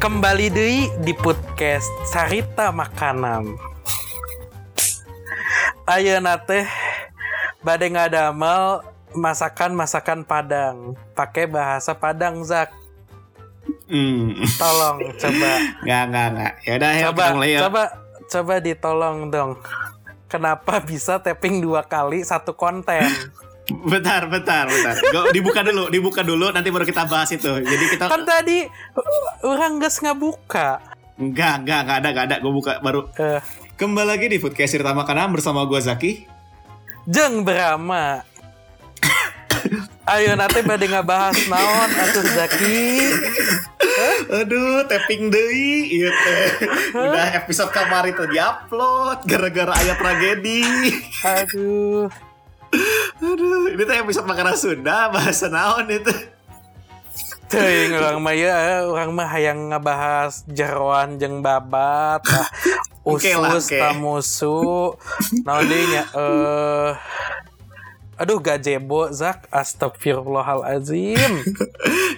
Kembali deui di podcast Carita Makanan. Ayeuna teh bade ngadamel masakan-masakan Padang. Pakai bahasa Padang, Zak. Hmm, Tolong coba. nggak nggak nggak. Ya udah ya coba mulai ya. coba coba ditolong dong kenapa bisa tapping dua kali satu konten Bentar, bentar, bentar. Go, dibuka dulu, dibuka dulu. Nanti baru kita bahas itu. Jadi kita kan tadi uh, orang ges nggak buka nggak nggak nggak ada nggak ada. Gue buka baru. Eh, Kembali lagi di Foodcast Cerita Makanan bersama gue Zaki. jeng berama ayo nanti pada ngebahas naon atuh Zaki Aduh, tapping deui Iya teh. Udah episode kemarin tuh diupload gara-gara ayat tragedi. aduh Aduh, ini tuh episode makanan Sunda bahasa naon itu. Teuing orang mah ya orang mah hayang ngebahas jeroan jeung babat ah, usus tamusu. Naon deui nya eh aduh gajebo Zak. Astagfirullahalazim.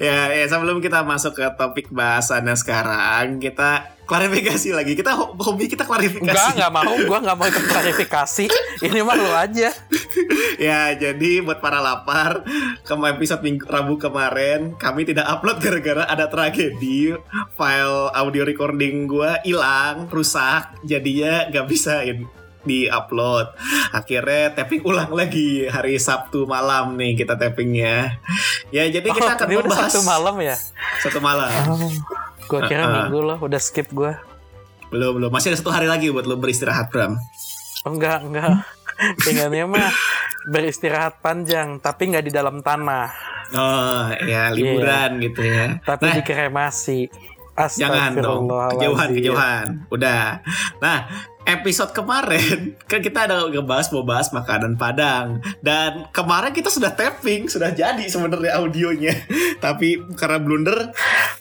Ya, ya sebelum kita masuk ke topik bahasannya sekarang, kita klarifikasi lagi. Kita ho- hobi kita klarifikasi. Enggak, enggak mau. Gua enggak mau ikut klarifikasi. Ini mah lu aja. ya, jadi buat para lapar, ke episode minggu Rabu kemarin kami tidak upload gara-gara ada tragedi. File audio recording gua hilang, rusak, jadinya nggak bisa in- di-upload. Akhirnya tapping ulang lagi hari Sabtu malam nih kita tappingnya. Ya, jadi kita akan Oh, udah membahas satu malam ya? Satu malam. Oh, gua kira Uh-uh. minggu loh. Udah skip gua. Belum, belum. Masih ada satu hari lagi buat lo beristirahat, Bram. Oh, enggak, enggak. Pengennya mah beristirahat panjang, tapi nggak di dalam tanah, Oh, ya liburan gitu ya. tapi Nah, di kremasi. Jangan dong, kejauhan, kejauhan. Udah. Nah, episode kemarin kan kita ada ngebahas mau bahas makanan Padang dan kemarin kita sudah tapping, sudah jadi sebenarnya audionya. Tapi karena blunder,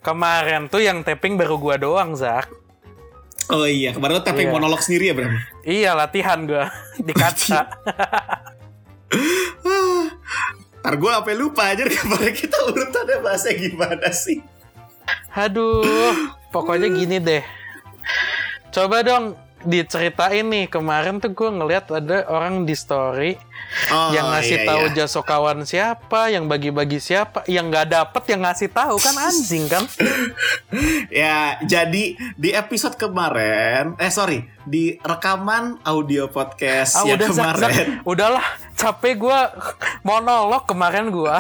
Kemarin tuh yang tapping baru gua doang, Zak. oh iya, kemarin lo tapping Iya. monolog sendiri ya, Bram. Iya, latihan gua di kaca. Ntar gue apa lupa aja kemarin kita urutannya bahasnya gimana sih? Aduh, pokoknya gini deh. Coba dong diceritain nih kemarin tuh gue ngeliat ada orang di story Oh, yang ngasih iya, tahu iya. jasokawan siapa, yang bagi-bagi siapa, yang nggak dapet yang ngasih tahu kan anjing kan? Ya, jadi di episode kemarin, eh sorry, di rekaman audio podcast Ah yang udah Zak, Zak. kemarin, udahlah capek gue monolog kemarin gue.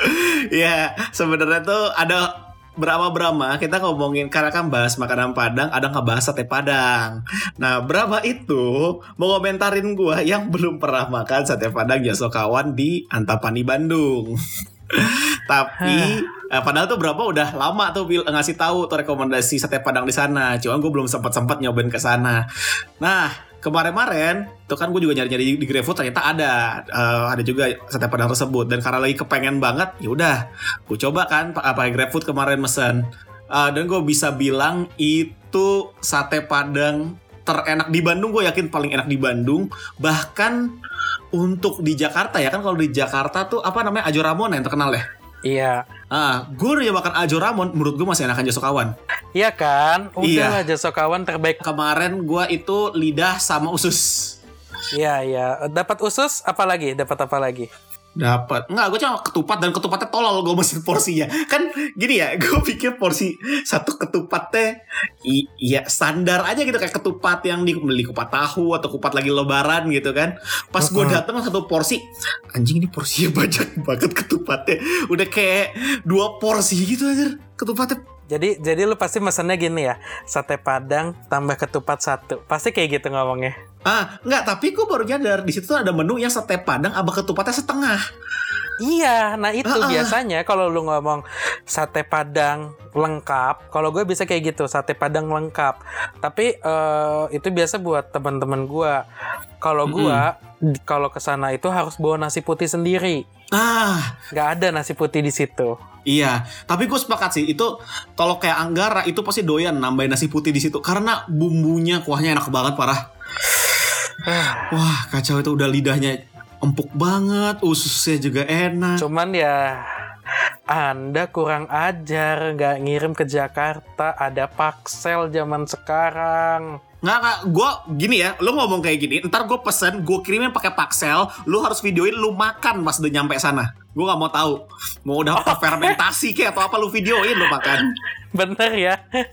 ya sebenarnya tuh ada berapa Brahma kita ngomongin karena kan bahas makanan Padang, ada ngebahas sate Padang. Nah, Brahma itu mau komentarin gua yang belum pernah makan sate Padang Jasokawan di Antapani Bandung. Tapi eh, padahal tuh berapa udah lama tuh bil- ngasih tahu tuh rekomendasi sate Padang di sana. Cuma gue belum sempat sempat nyobain ke sana. Nah kemarin-kemarin tuh kan gue juga nyari-nyari di GrabFood ternyata ada eh, ada juga sate Padang tersebut. Dan karena lagi kepengen banget ya udah gue coba kan pa- pakai GrabFood kemarin mesen. Eh, dan gue bisa bilang itu sate Padang terenak di Bandung gue yakin paling enak di Bandung. Bahkan untuk di Jakarta ya kan kalau di Jakarta tuh apa namanya Ajo Ramon yang terkenal ya Iya, Ah, gue udah makan Ajo Ramon, menurut gue masih enakan Jasokawan. iya kan? Iya. Udah lah jasokawan terbaik. Kemarin gue itu lidah sama usus. Iya iya. Dapat usus apa lagi? Dapat apa lagi? Dapat. Enggak, gue cuma ketupat dan ketupatnya tolol gue mesen porsinya. Kan gini ya, gue pikir porsi satu ketupatnya iya standar aja gitu kayak ketupat yang di beli kupat tahu atau kupat lagi lebaran gitu kan. Pas gue dateng satu porsi, anjing ini porsinya banyak banget ketupatnya. Udah kayak dua porsi gitu aja ketupatnya. Jadi jadi lu pasti mesennya gini ya, sate padang tambah ketupat satu. Pasti kayak gitu ngomongnya. Ah, enggak, tapi gue baru nyadar di situ tuh ada menu yang sate padang abah ketupatnya setengah. Iya, nah itu Ah, ah. biasanya kalau lu ngomong sate padang lengkap, kalau gue bisa kayak gitu sate padang lengkap. Tapi eh, itu biasa buat teman-teman gue. Kalau gue kalau ke sana itu harus bawa nasi putih sendiri. Ah, nggak ada nasi putih di situ. iya. Tapi gue sepakat sih itu kalau kayak Anggara itu pasti doyan nambahin nasi putih di situ karena bumbunya kuahnya enak banget parah. Wah, kacau itu udah lidahnya empuk banget, ususnya juga enak. Cuman ya Anda kurang ajar nggak ngirim ke Jakarta ada paksel zaman sekarang. Nggak, nggak, gue gini ya, lu ngomong kayak gini, ntar gue pesen, gue kirimin pakai paksel, lu harus videoin lu makan pas udah nyampe sana. Gue nggak mau tahu, mau udah fermentasi kayak atau apa lu videoin lu makan. Bener ya?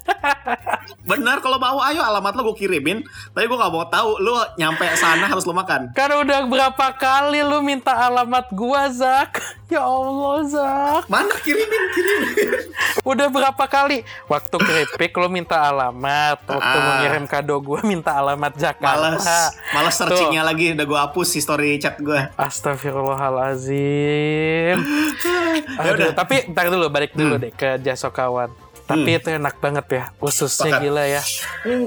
Bener kalau mau ayo alamat lu gue kirimin, tapi gue nggak mau tahu lu nyampe sana harus lu makan. Kan udah berapa kali lu minta alamat gua, Zak? Ya Allah, Zak. Mana kirimin kirimin? Udah berapa kali? Waktu keripik lu minta alamat. Waktu Ah. mengirim kado gua minta alamat Jakarta. Males, males searchingnya lagi udah gue hapus history chat gue. Astagfirullahalazim. Ya Aduh, udah. tapi ntar dulu balik dulu deh ke Jasokawan. Tapi Hmm. itu enak banget ya. Ususnya gila ya.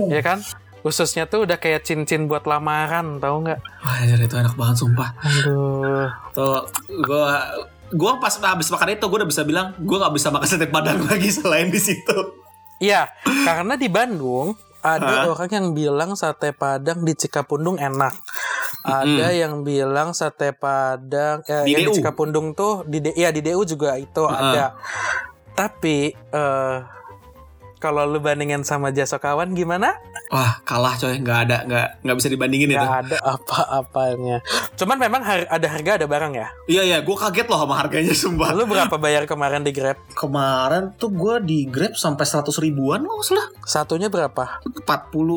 Ya kan? Ususnya tuh udah kayak cincin buat lamaran, tahu nggak? Wah, itu enak banget sumpah. Aduh. Tuh, gue gue pas habis makan itu gue udah bisa bilang gue nggak bisa makan sate padang lagi selain di situ. Iya, karena di Bandung ada Hah? orang yang bilang sate Padang di Cikapundung enak. Ada yang bilang sate Padang eh, Di yang di DU? Cikapundung tuh di ya di DU juga itu Heeh. ada. Tapi eh kalau lu bandingin sama Jasokawan gimana? Wah kalah coy nggak ada nggak nggak bisa dibandingin itu. Gak ada apa-apanya. Cuman memang har- ada harga ada barang ya. Iya iya gue kaget loh sama harganya sumpah. Lu berapa bayar kemarin di Grab? Kemarin tuh gue di Grab sampai 100 ribuan nggak salah. Satunya berapa? 40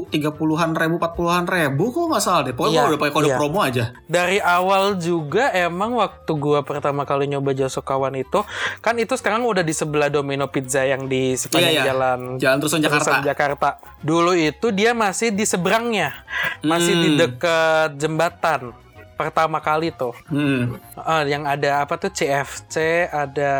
30-an ribu 40-an ribu kok nggak salah deh. Pokoknya Iya, udah pakai kode iya. promo aja. dari awal juga emang waktu gua pertama kali nyoba Jasokawan itu kan itu sekarang udah di sebelah Domino Pizza yang di sepanjang Iya, iya. jalan Jalan Terusan Jakarta. Terusan Jakarta. Dulu itu dia masih di seberangnya, masih di Hmm. dekat jembatan pertama kali tuh, Hmm. Eh, yang ada apa tuh CFC, ada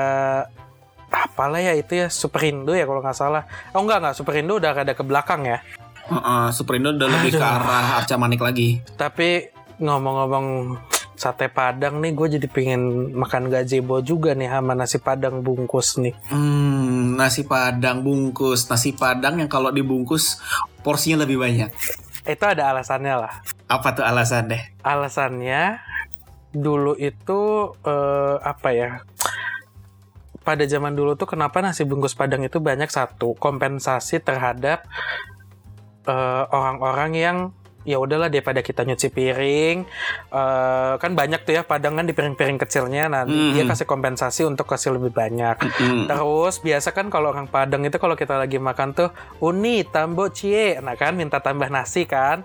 apalah ya itu ya Superindo ya kalau nggak salah. Oh enggak enggak Superindo udah ada ke belakang ya. Heeh, Superindo udah lebih ke Aduh. arah Arca Manik lagi. Tapi ngomong-ngomong sate padang nih gue jadi pengen makan gazebo juga nih sama nasi padang bungkus nih. Hmm, nasi padang bungkus, nasi padang yang kalau dibungkus porsinya lebih banyak. Itu ada alasannya lah. Apa tuh alasan deh? Alasannya dulu itu eh, apa ya? Pada zaman dulu tuh kenapa nasi bungkus padang itu banyak satu kompensasi terhadap eh, orang-orang yang ya udahlah daripada kita nyuci piring eh, kan banyak tuh ya padang kan di piring-piring kecilnya nah Hmm. dia kasih kompensasi untuk kasih lebih banyak Hmm. Terus biasa kan kalau orang Padang itu kalau kita lagi makan tuh uni tambo cie, nah kan minta tambah nasi kan.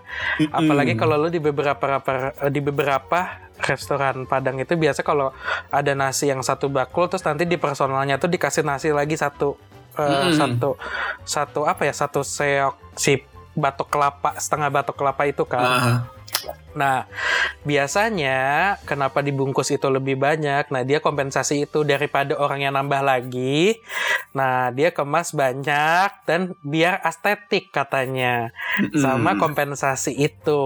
Apalagi kalau lu di beberapa di beberapa restoran Padang itu biasa kalau ada nasi yang satu bakul terus nanti di personalnya tuh dikasih nasi lagi satu eh, Mm-mm. satu satu apa ya satu seok si batok kelapa setengah batok kelapa itu kan. Ah, Nah, biasanya kenapa dibungkus itu lebih banyak? Nah, dia kompensasi itu daripada orang yang nambah lagi. Nah, dia kemas banyak dan biar estetik katanya. Sama kompensasi itu.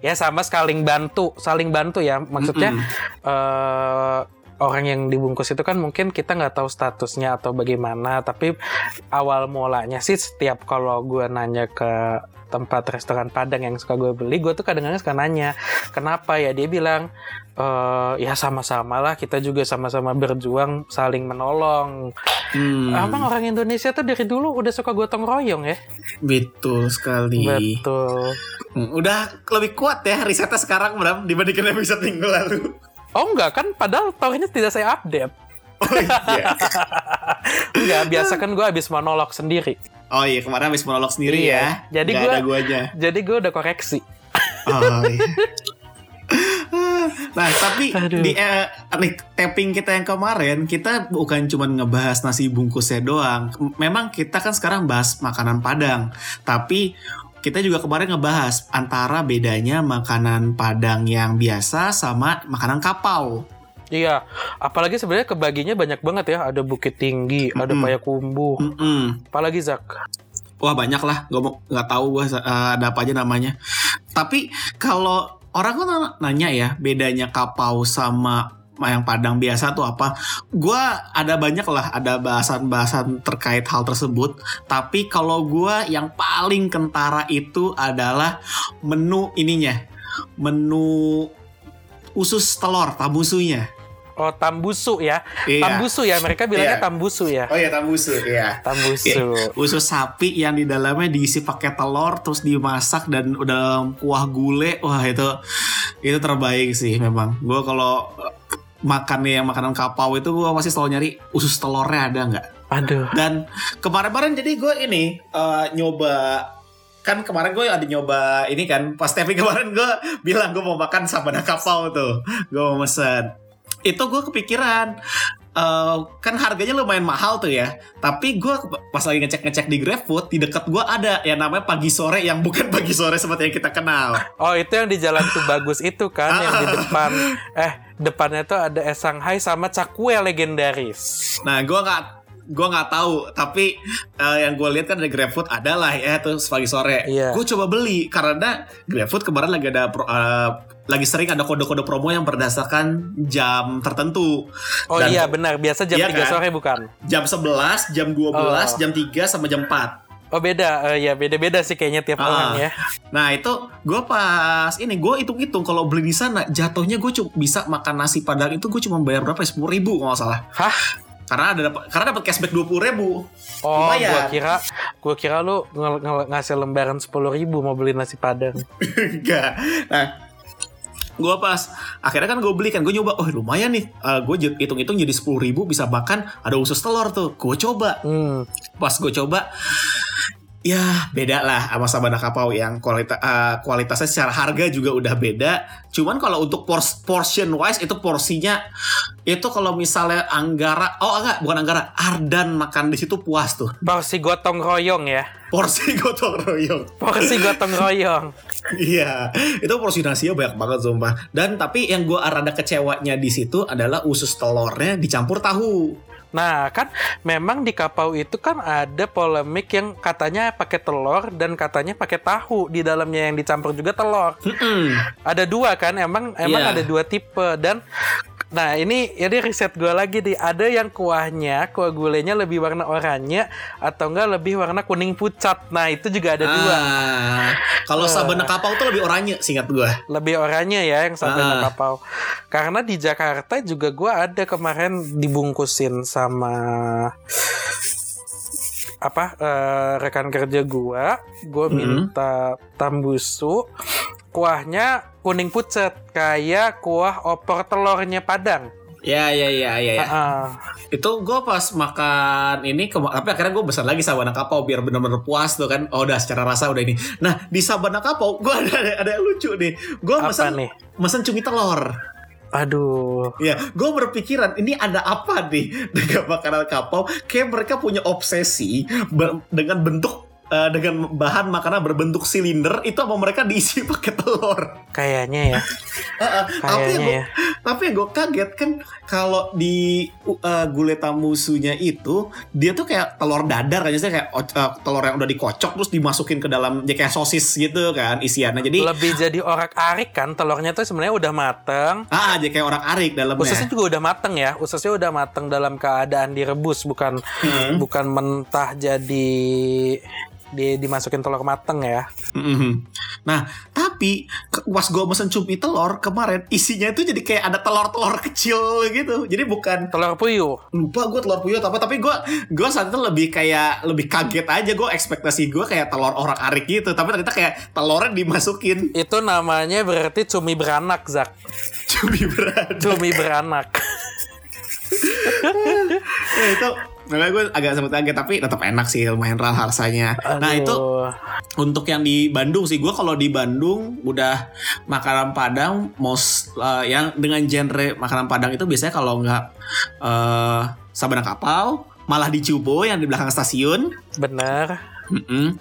Ya sama saling bantu, saling bantu ya. Maksudnya eh orang yang dibungkus itu kan mungkin kita nggak tahu statusnya atau bagaimana tapi awal mulanya sih setiap kalau gue nanya ke tempat restoran Padang yang suka gue beli gue tuh kadang-kadang suka nanya kenapa ya? Dia bilang eh ya sama-sama lah kita juga sama-sama berjuang saling menolong. Hmm, emang orang Indonesia tuh dari dulu udah suka gotong royong ya? Betul sekali. betul. Hmm, Udah lebih kuat ya risetnya sekarang Bram dibandingkan episode minggu lalu. Oh enggak kan padahal tahunya tidak saya update Oh iya. enggak biasa kan gue habis monolog sendiri Oh iya kemarin habis monolog sendiri Iya. ya. Jadi gua- ada guanya. jadi gue udah koreksi Oh iya. Nah tapi Aduh. di eh, re- tapping kita yang kemarin kita bukan cuma ngebahas nasi bungkusnya doang. Memang kita kan sekarang bahas makanan Padang, tapi kita juga kemarin ngebahas antara bedanya makanan Padang yang biasa sama makanan kapau. Iya, apalagi sebenarnya kebaginya banyak banget ya. Ada Bukit Tinggi, ada Mm-mm. Payakumbuh. Mm-mm. Apalagi Zak? Wah banyak lah, gue mau nggak tahu gue ada apa aja namanya. Tapi kalau orang kan nanya ya bedanya kapau sama yang Padang biasa tuh apa? Gue ada banyak lah, ada bahasan-bahasan terkait hal tersebut. Tapi kalau gue yang paling kentara itu adalah menu ininya, menu usus telur tabusunya. Oh, tambusu ya. Iya. Tambusu ya, mereka bilangnya Iya. tambusu ya. Oh iya tambusu, iya. Tambusu. usus sapi yang di dalamnya diisi pakai telur terus dimasak dan udah kuah gulai wah itu itu terbaik sih memang gue kalau eh, makan yang makanan kapau itu gue pasti selalu nyari usus telurnya ada nggak. Aduh. dan kemarin-kemarin jadi gue ini eh, nyoba kan kemarin gue ada nyoba ini kan pas tapi kemarin gue bilang gue mau makan sabana kapau tuh gue mau mesen itu gue kepikiran eh, kan harganya lumayan mahal tuh ya tapi gue pas lagi ngecek-ngecek di GrabFood di dekat gue ada yang namanya pagi sore yang bukan pagi sore seperti yang kita kenal. Oh, itu yang di Jalan Tuh Bagus itu kan yang di depan. Eh depannya tuh ada es Shanghai sama cakwe legendaris. Nah, gue nggak gue nggak tahu, tapi eh, yang gue lihat kan ada GrabFood ada lah ya tuh pagi sore. Iya. Gue coba beli karena GrabFood kemarin lagi ada pro- eh, lagi sering ada kode-kode promo yang berdasarkan jam tertentu. Oh Dan iya benar, biasa jam Iya 3 kan? sore bukan? Jam 11, jam 12, Oh. jam 3 sama jam 4. Oh beda, Eh, ya beda-beda sih kayaknya tiap Ah. orang ya. Nah itu gue pas ini gue hitung-hitung kalau beli di sana jatuhnya gue cuma bisa makan nasi padang itu gue cuma bayar berapa ya sepuluh ribu kalau nggak salah. Hah? Karena ada dapat karena dapat cashback dua puluh ribu. Oh, Lumayan. gua kira gua kira lu nge- nge- ngasih lembaran 10.000 ribu mau beli nasi padang. Enggak. Nah, gue pas akhirnya kan gue beli kan gue nyoba oh lumayan nih. Gue hitung-hitung jadi sepuluh ribu bisa makan ada usus telur tuh. Gue coba. Hmm. pas gue coba ya beda lah sama sabana kapau yang kualita, eh, kualitasnya secara harga juga udah beda cuman kalau untuk pors- portion wise itu porsinya itu kalau misalnya Anggara oh enggak bukan Anggara Ardan makan di situ puas tuh Porsi gotong royong ya. porsi gotong royong Porsi gotong royong. Iya, itu porsi nasinya banyak banget sumpah. Dan tapi yang gue rada kecewanya di situ adalah usus telurnya dicampur tahu. Nah, kan memang di Kapau itu kan ada polemik yang katanya pakai telur dan katanya pakai tahu di dalamnya yang dicampur juga telur. Mm-mm. Ada dua kan, emang emang Iya. ada dua tipe dan Nah ini ini riset gue lagi di ada yang kuahnya kuah gulainya lebih warna oranye atau enggak lebih warna kuning pucat. Nah itu juga ada dua. Ah, kalau Eh. sabana kapau tuh lebih oranye, singkat gue. lebih oranye ya yang sampai Ah. kapau. Karena di Jakarta juga gua ada kemarin dibungkusin sama apa eh, rekan kerja gua, gua Mhm. minta tambusu, kuahnya kuning pucat kayak kuah opor telurnya Padang. Ya, ya, ya, ya. ya. Ah, Itu gue pas makan ini, tapi akhirnya gue pesan lagi sabana kapau biar bener-bener puas tuh kan. Oh udah secara rasa udah ini. Nah di sabana kapau gue ada, ada ada yang lucu nih. Gue pesan nih? mesen cumi telur. Aduh. Ya, gue berpikiran ini ada apa nih dengan makanan kapau? Kayak mereka punya obsesi dengan bentuk eh, dengan bahan makanan berbentuk silinder itu apa mereka diisi pakai telur. Kayaknya ya. Eh, eh, Kayaknya gue ya. tapi yang gue kaget kan kalau di uh, gulai tamusunya itu dia tuh kayak telur dadar kan jadi kayak uh, telur yang udah dikocok terus dimasukin ke dalam ya kayak sosis gitu kan isiannya. Jadi Lebih jadi orak-arik kan telurnya tuh sebenarnya udah mateng. ah jadi kayak orang arik dalamnya. Ususnya juga udah mateng ya. Ususnya udah mateng dalam keadaan direbus bukan Hmm. bukan mentah jadi di dimasukin telur mateng ya. Mhm. Nah, tapi pas gue mesen cumi telur kemarin isinya itu jadi kayak ada telur-telur kecil gitu. Jadi bukan Telur puyuh. lupa gue telur puyuh apa tapi gue gue saat itu lebih kayak lebih kaget aja gue ekspektasi gue kayak telur orak arik gitu tapi ternyata kayak telurnya dimasukin Itu namanya berarti cumi beranak, Zak. cumi berat Cumi beranak. ya, itu makanya gue agak sempet kaget tapi tetap enak sih lumayan rasa rasanya nah Aduh. itu untuk yang di Bandung sih gue kalau di Bandung udah makanan Padang most eh, yang dengan genre makanan Padang itu biasanya kalau nggak eh sabana kapau malah di Cubo yang di belakang stasiun bener. Mm-mm.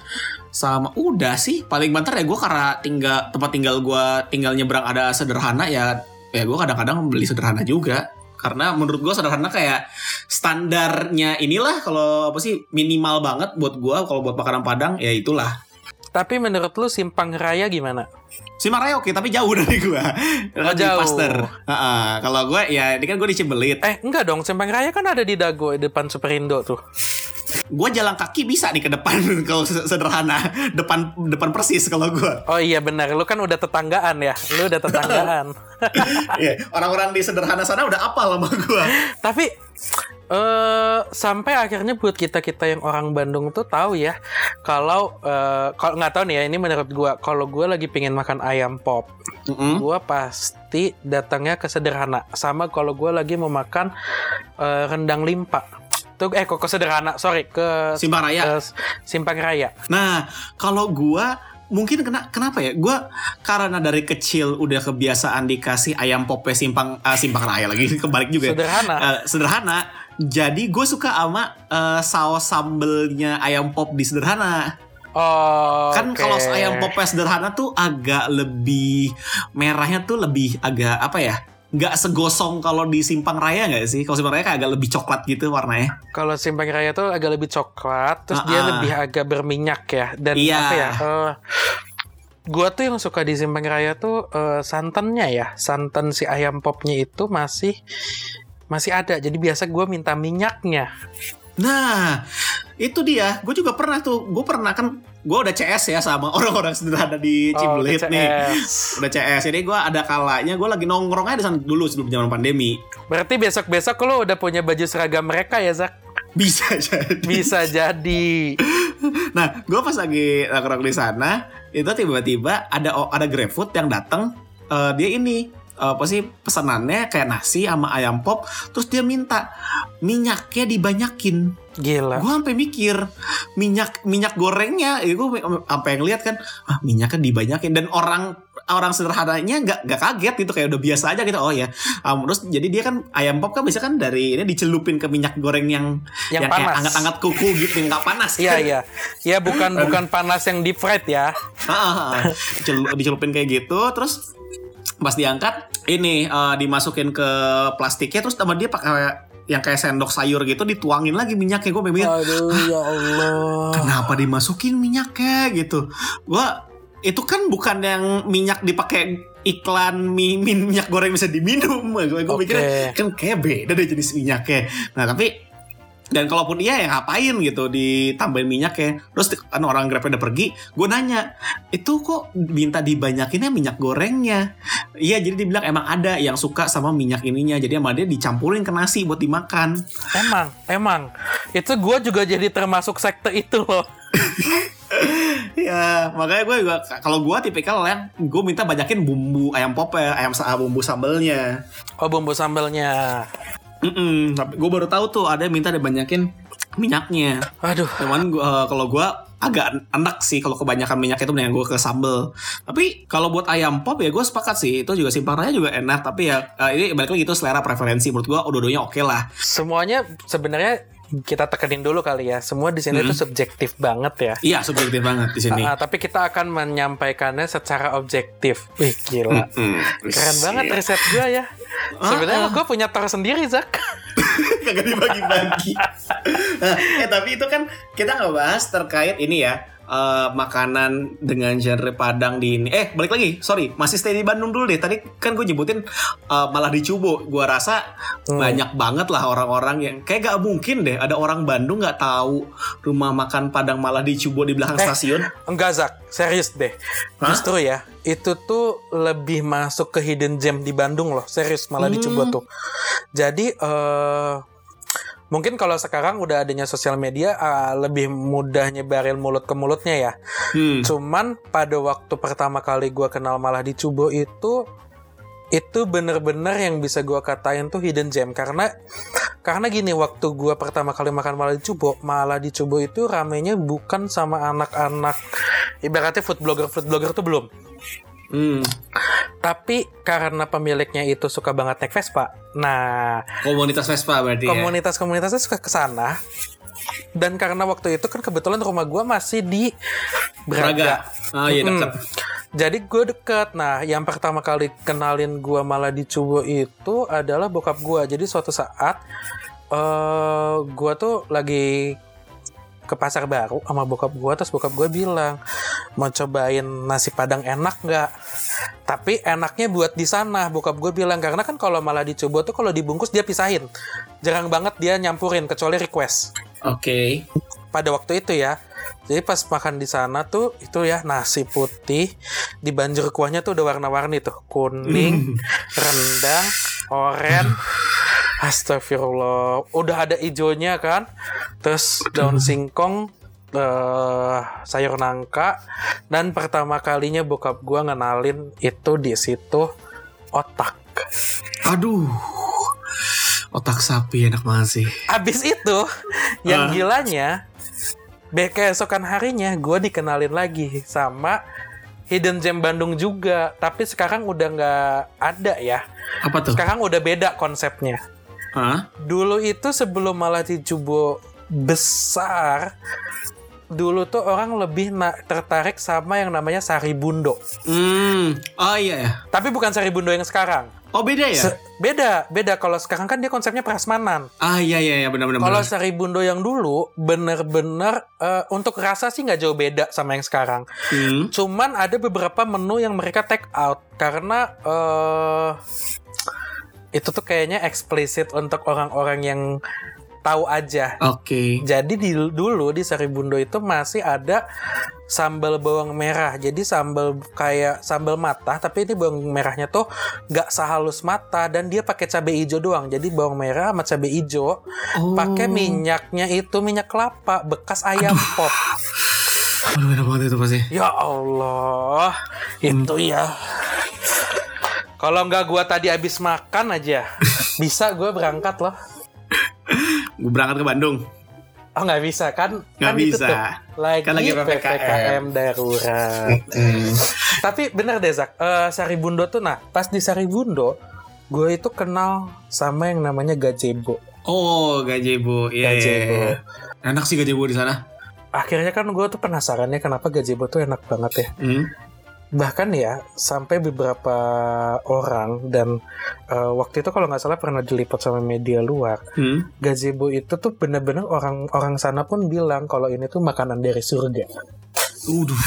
Sama udah sih paling banter ya gue karena tinggal tempat tinggal gue tinggal nyebrang ada sederhana ya ya gue kadang-kadang beli sederhana juga karena menurut gue sederhana kayak standarnya inilah kalau apa sih minimal banget buat gue kalau buat makanan Padang ya itulah Tapi menurut lu Simpang Raya gimana? si Maraya oke tapi jauh dari gue Oh, jauh. Pasteur Heeh, kalau gue ya ini kan gue di Cibelit Eh, enggak dong. Simpang Raya kan ada di Dago, depan Superindo tuh. Gue jalan kaki bisa nih ke depan kalau se- sederhana depan depan persis kalau gue Oh iya benar, lu kan udah tetanggaan ya. Lu udah tetanggaan. Iya, orang-orang di sederhana sana udah apal sama gue Tapi eh sampai akhirnya buat kita kita yang orang Bandung tuh tahu ya kalau eh, kalau nggak tahu nih ya ini menurut gua kalau gua lagi pengen makan ayam pop Mm-mm. gua pasti datangnya ke sederhana sama kalau gua lagi mau makan eh, rendang limpa tuh eh kok sederhana sorry ke Simpang Raya ke Simpang Raya Nah, kalau gua mungkin kena kenapa ya? Gua karena dari kecil udah kebiasaan dikasih ayam pope simpang ah, simpang raya lagi kebalik juga. ya. sederhana Eh, sederhana. Jadi gue suka sama eh, saus sambelnya ayam pop di sederhana. oh kan oke. kalau ayam pop sederhana tuh agak lebih merahnya tuh lebih agak apa ya? Nggak segosong kalau di simpang raya nggak sih? Kalau simpang raya kayak agak lebih coklat gitu warnanya. Kalau Simpang Raya tuh agak lebih coklat, terus dia Ah-ah. lebih agak berminyak ya. Dan Iya. apa ya? eh, gua tuh yang suka di Simpang Raya tuh eh, santannya ya. Santan si ayam popnya itu masih masih ada. Jadi biasa gua minta minyaknya. Nah, itu dia. Gue juga pernah tuh. Gue pernah kan. Gue udah CS ya sama orang-orang sederhana di Cibelit Oh, nih. Udah CS. Jadi gue ada kalanya. Gue lagi nongkrong aja di sana dulu sebelum zaman pandemi. Berarti besok-besok lo udah punya baju seragam mereka ya, Zak? Bisa jadi. Bisa jadi. Nah, gue pas lagi nongkrong di sana, itu tiba-tiba ada ada GrabFood yang datang. eh, dia ini apa sih pesanannya kayak nasi sama ayam pop. Terus dia minta minyaknya dibanyakin. Gila. gue sampai mikir minyak minyak gorengnya itu gue sampai ngeliat kan ah minyaknya dibanyakin dan orang orang sederhananya nggak nggak kaget gitu kayak udah biasa aja gitu oh ya Um, terus jadi dia kan ayam pop kan biasa kan dari ini dicelupin ke minyak goreng yang Yang kayak panas. anget-anget kuku gitu yang nggak panas Iya, iya. Ya bukan bukan panas yang deep fried ya. Ah, ah, ah. Dicelu- dicelupin kayak gitu terus pas diangkat ini eh, dimasukin ke plastiknya terus sama dia pakai yang kayak sendok sayur gitu dituangin lagi minyaknya. Gue mikir Aduh, ya Allah. kenapa dimasukin minyaknya? Gitu. Gua itu kan bukan yang minyak dipakai iklan mie, mie- minyak goreng bisa diminum. Gue gue Oke. mikirnya kan kayak beda deh jenis minyaknya. Nah tapi dan kalaupun iya ya ngapain gitu ditambahin minyaknya. Terus kan orang grabnya udah pergi gue nanya itu kok minta dibanyakinnya minyak gorengnya? Iya jadi dibilang emang ada yang suka sama minyak ininya jadi sama dia dicampurin ke nasi buat dimakan. Emang, emang. Itu gue juga jadi termasuk sekte itu loh. ya makanya gue juga kalau gue tipikal yang gue minta banyakin bumbu ayam pop ya ayam bumbu sambelnya. Oh bumbu sambalnya. Mm-mm, tapi gue baru tahu tuh ada yang minta dibanyakin minyaknya Aduh. cuman gua, eh, kalau gue agak enak sih kalau kebanyakan minyak itu mendingan gue ke sambel tapi kalau buat ayam pop ya gue sepakat sih itu juga simpang raya juga enak tapi ya eh, ini balik lagi itu selera preferensi menurut gue dua-duanya oke lah Semuanya sebenarnya kita tekenin dulu kali ya. Semua di sini Hmm. tuh subjektif banget ya. iya subjektif banget di sini Ah, tapi kita akan menyampaikannya secara objektif. Wih gila. Mm-mm. Keren banget riset gue ya. Sebenarnya gue punya tor sendiri Zak. kagak dibagi-bagi. nah, eh tapi itu kan kita nggak bahas terkait ini ya eh, makanan dengan genre Padang di ini. Eh balik lagi, sorry masih stay di Bandung dulu deh. Tadi kan gue nyebutin eh, malah di Cubo. Gua rasa Hmm. banyak banget lah orang-orang yang kayak gak mungkin deh ada orang Bandung nggak tahu rumah makan Padang malah di Cubo di belakang Eh. stasiun. Enggak Zak, serius deh. Hah? Justru ya, itu tuh lebih masuk ke hidden gem di Bandung loh. Serius malah Hmm. dicoba tuh. Jadi eh mungkin kalau sekarang udah adanya sosial media ah, lebih mudah nyebarin mulut ke mulutnya ya. Hmm. Cuman pada waktu pertama kali gua kenal malah di Cubo itu itu bener-bener yang bisa gua katain tuh hidden gem karena karena gini waktu gua pertama kali makan malah di Cubo malah di Cubo itu ramenya bukan sama anak-anak ibaratnya food blogger food blogger tuh belum Hmm. tapi karena pemiliknya itu suka banget naik Vespa nah Komunitas Vespa berarti ya. komunitas-komunitasnya suka ke sana dan karena waktu itu kan kebetulan rumah gue masih di Braga. Braga. Ah iya dekat. Jadi gue deket. Nah, yang pertama kali kenalin gue malah di Cubo itu adalah bokap gue. Jadi suatu saat eh gue tuh lagi ke pasar baru sama bokap gue terus bokap gue bilang mau cobain nasi padang enak nggak tapi enaknya buat di sana bokap gue bilang karena kan kalau malah di Cubo tuh kalau dibungkus dia pisahin jarang banget dia nyampurin kecuali request Oke. pada waktu itu ya. Jadi pas makan di sana tuh itu ya nasi putih di banjur kuahnya tuh udah warna-warni tuh kuning, rendang, oren. Astagfirullah, udah ada ijonya kan, terus daun singkong, eh sayur nangka, dan pertama kalinya bokap gua ngenalin itu di situ otak. Aduh. Otak sapi enak banget sih. Abis itu, yang Ah. gilanya, be keesokan harinya gue dikenalin lagi sama Hidden Gem Bandung juga. Tapi sekarang udah nggak ada ya. Apa tuh? Sekarang udah beda konsepnya. Hah? Dulu itu sebelum malah Cubo besar, dulu tuh orang lebih tertarik sama yang namanya Sari Bundo. Hmm. Oh iya ya. Tapi bukan Sari Bundo yang sekarang. Oh beda ya? Se- beda, beda. Kalau sekarang kan dia konsepnya prasmanan. ah iya iya iya benar benar. Kalau. Sari Bundo yang dulu bener-bener eh, untuk rasa sih nggak jauh beda sama yang sekarang. Hmm. Cuman ada beberapa menu yang mereka take out karena eh itu tuh kayaknya eksplisit untuk orang-orang yang tahu aja. Oke. Jadi di, dulu di Sari Bundo itu masih ada sambal bawang merah. Jadi sambal kayak sambal mata, tapi ini bawang merahnya tuh nggak sehalus mata dan dia pakai cabai hijau doang. Jadi bawang merah sama cabai hijau, Oh. pakai minyaknya itu minyak kelapa bekas ayam pop. Aduh enak banget itu pasti. Ya Allah, itu ya. Kalau nggak gua tadi habis makan aja, bisa gua berangkat loh. Gue berangkat ke Bandung. Oh nggak bisa kan? Nggak kan bisa. Lagi, Kan lagi PPKM. PPKM darurat. Tapi bener deh Zak, Eh, Sari Bundo tuh nah pas di Sari Bundo, gue itu kenal sama yang namanya gazebo. Oh gazebo. Iya iya. Gazebo. iya. Enak sih gazebo di sana. Akhirnya kan gue tuh penasaran ya kenapa gazebo tuh enak banget ya. Hmm. Bahkan ya sampai beberapa orang dan eh, waktu itu kalau nggak salah pernah diliput sama media luar, Hmm. gazebo itu tuh bener-bener orang-orang sana pun bilang kalau ini tuh makanan dari surga. Uduh.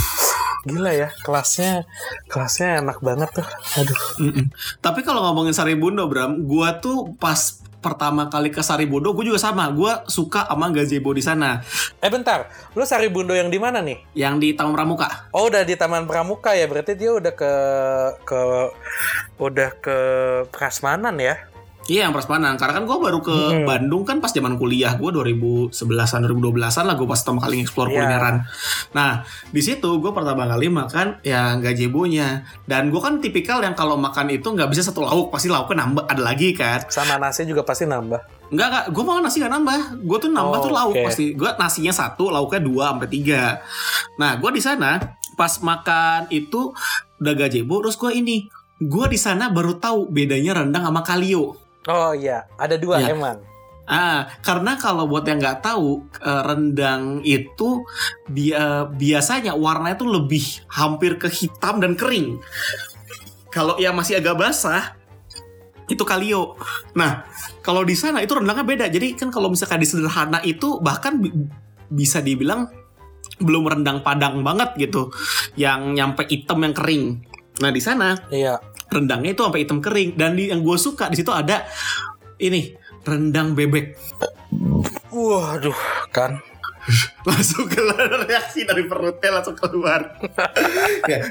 Gila ya, kelasnya kelasnya enak banget tuh. Aduh. Mm-mm. Tapi kalau ngomongin Sari Bundo, Bram, gua tuh pas pertama kali ke Sari Bundo, gue juga sama. Gua suka sama gazebo di sana, Eh bentar, lu Sari Bundo yang di mana nih? yang di Taman Pramuka. Oh udah di Taman Pramuka ya, berarti dia udah ke ke udah ke Prasmanan ya? Iya, yang Prasmanan. Karena kan gue baru ke Mm-mm. Bandung kan pas zaman kuliah. Gue 2011-an, 2012-an lah gue pas pertama kali explore Iya. kulineran. Nah, di situ gue pertama kali makan ya gazebonya. Dan gue kan tipikal yang kalau makan itu nggak bisa satu lauk. Pasti lauknya nambah, ada lagi kan. Sama nasi juga pasti nambah. Enggak, enggak. Gue makan nasi gak nambah. Gue tuh nambah Oh, tuh lauk oke. pasti. Gue nasinya satu, lauknya dua sampai tiga. Nah, gue di sana pas makan itu udah gazebo, terus gue ini. Gue di sana baru tahu bedanya rendang sama kalio. Oh iya, ada dua Iya. emang. Ah, karena kalau buat yang nggak tahu eh, rendang itu dia biasanya warnanya tuh lebih hampir ke hitam dan kering. Kalau yang masih agak basah itu kalio. Nah, kalau di sana itu rendangnya beda. Jadi kan kalau misalkan di sederhana itu bahkan bi- bisa dibilang belum rendang padang banget gitu, yang nyampe hitam yang kering. Nah di sana Iya. Rendangnya itu sampai hitam kering. Dan di, yang gue suka di situ ada ini rendang bebek. Waduh, kan. langsung keluar reaksi dari perutnya langsung keluar. Ya,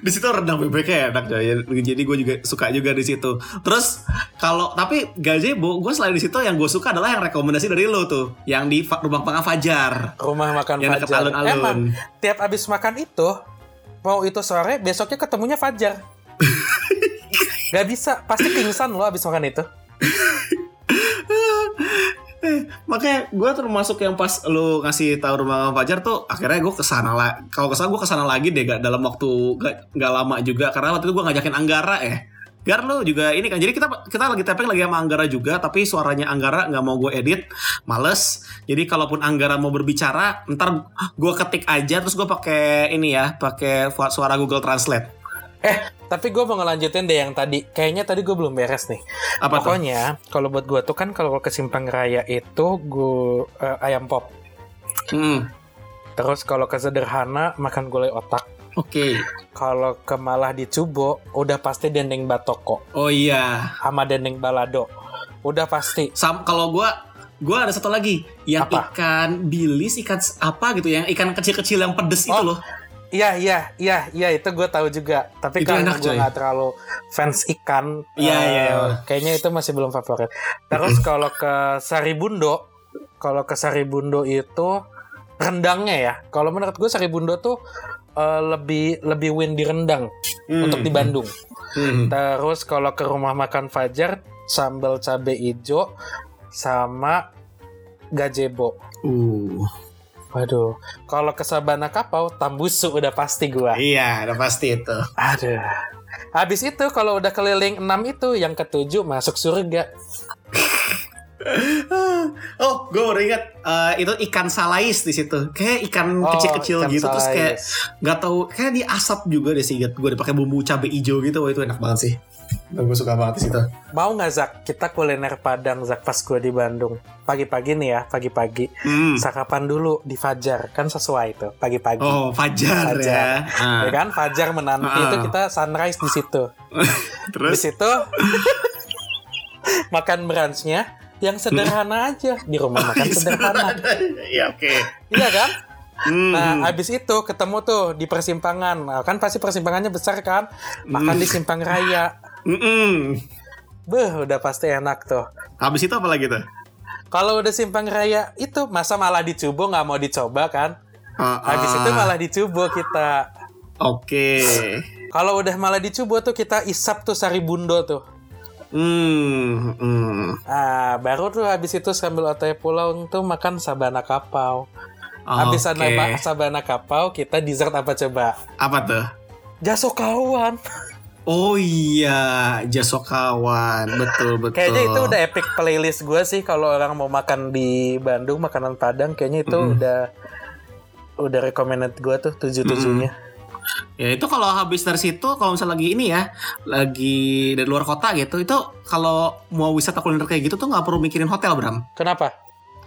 di situ rendang bebeknya enak coy. Jadi gue juga suka juga di situ. Terus kalau tapi gazebo gue selain di situ yang gue suka adalah yang rekomendasi dari lo tuh. Yang di rumah makan Fajar. Rumah makan yang Fajar. alun-alun. Emang tiap abis makan itu, mau itu sore, besoknya ketemunya Fajar. Gak bisa, pasti pingsan lo abis makan itu. Eh, makanya gue termasuk yang pas lu ngasih tahu rumah Fajar tuh akhirnya gue ke sana lah kalau ke sana gue ke sana lagi deh gak dalam waktu gak, gak lama juga karena waktu itu gue ngajakin Anggara ya Gar lu juga ini kan. Jadi kita kita lagi tapping lagi sama Anggara juga, tapi suaranya Anggara nggak mau gue edit, males. Jadi kalaupun Anggara mau berbicara, ntar gue ketik aja terus gue pakai ini ya, pakai suara Google Translate. Eh, tapi gue mau ngelanjutin deh yang tadi. Kayaknya tadi gue belum beres nih. Apa? Pokoknya kalau buat gue tuh kan kalau ke Simpang Raya itu gue eh, ayam pop. Hmm, Terus kalau ke sederhana makan gulai otak. Oke. Kalau ke malah di Cubo udah pasti dendeng batoko Oh iya. sama dendeng balado. Udah pasti. Sam kalau gue gue ada satu lagi yang Apa? ikan bilis, ikan apa gitu, yang ikan kecil-kecil yang pedes itu Oh. loh. Iya iya iya iya itu gue tahu juga. Tapi Itu karena gue nggak terlalu fans ikan, Iya, eh, iya, kayaknya itu masih belum favorit. Terus kalau ke Saribundo, kalau ke Saribundo itu rendangnya ya. Kalau menurut gue Saribundo tuh eh, lebih lebih win di rendang Hmm. untuk di Bandung. Hmm. Terus kalau ke rumah makan Fajar sambal cabe ijo sama gazebo. Uh. Waduh, kalau ke Sabana Kapau Tambusu udah pasti gua. Iya, udah pasti itu. Aduh. Habis itu kalau udah keliling 6 itu yang ketujuh masuk surga. Oh, gue baru ingat eh, itu ikan salais di situ. Kayak ikan Oh, kecil-kecil ikan gitu terus kayak nggak tahu kayak di asap juga deh sih gue dipakai bumbu cabai hijau gitu. Wah, itu enak banget sih. Gue suka banget di situ. Mau nggak Zak? Kita kuliner Padang Zak pas gue di Bandung. Pagi-pagi nih ya, pagi-pagi. Hmm. Sarapan dulu di Fajar, kan sesuai itu pagi-pagi. Oh, fajar, Fajar. ya. Ah. Ya kan Fajar menanti Ah. itu kita sunrise di situ. Di Terus situ makan brunchnya yang sederhana aja di rumah makan sederhana. ya oke. Iya kan? Hmm. Nah, abis itu ketemu tuh di persimpangan. Nah, kan pasti persimpangannya besar kan? Makan di simpang raya. Mm-mm. Beuh, udah pasti enak tuh. Habis itu apa lagi tuh? Kalau udah simpang raya itu masa malah dicubo nggak mau dicoba kan? Ah, Habis ah. itu malah dicubo kita. Oke. Kalau udah malah dicubo tuh kita isap tuh sari bundo tuh. Hmm. hmm. Ah, baru tuh habis itu sambil otw pulang tuh makan sabana kapau. Habis Oke. sabana, sabana kapau kita dessert apa coba? Apa tuh? Jaso kawan. Oh iya, Jasokawan, betul betul. Kayaknya itu udah epic playlist gue sih kalau orang mau makan di Bandung makanan Padang kayaknya itu udah udah recommended gue tuh tujuh tujuhnya. Ya itu kalau habis dari situ, kalau misalnya lagi ini ya, lagi dari luar kota gitu, itu kalau mau wisata kuliner kayak gitu tuh nggak perlu mikirin hotel, Bram. Kenapa?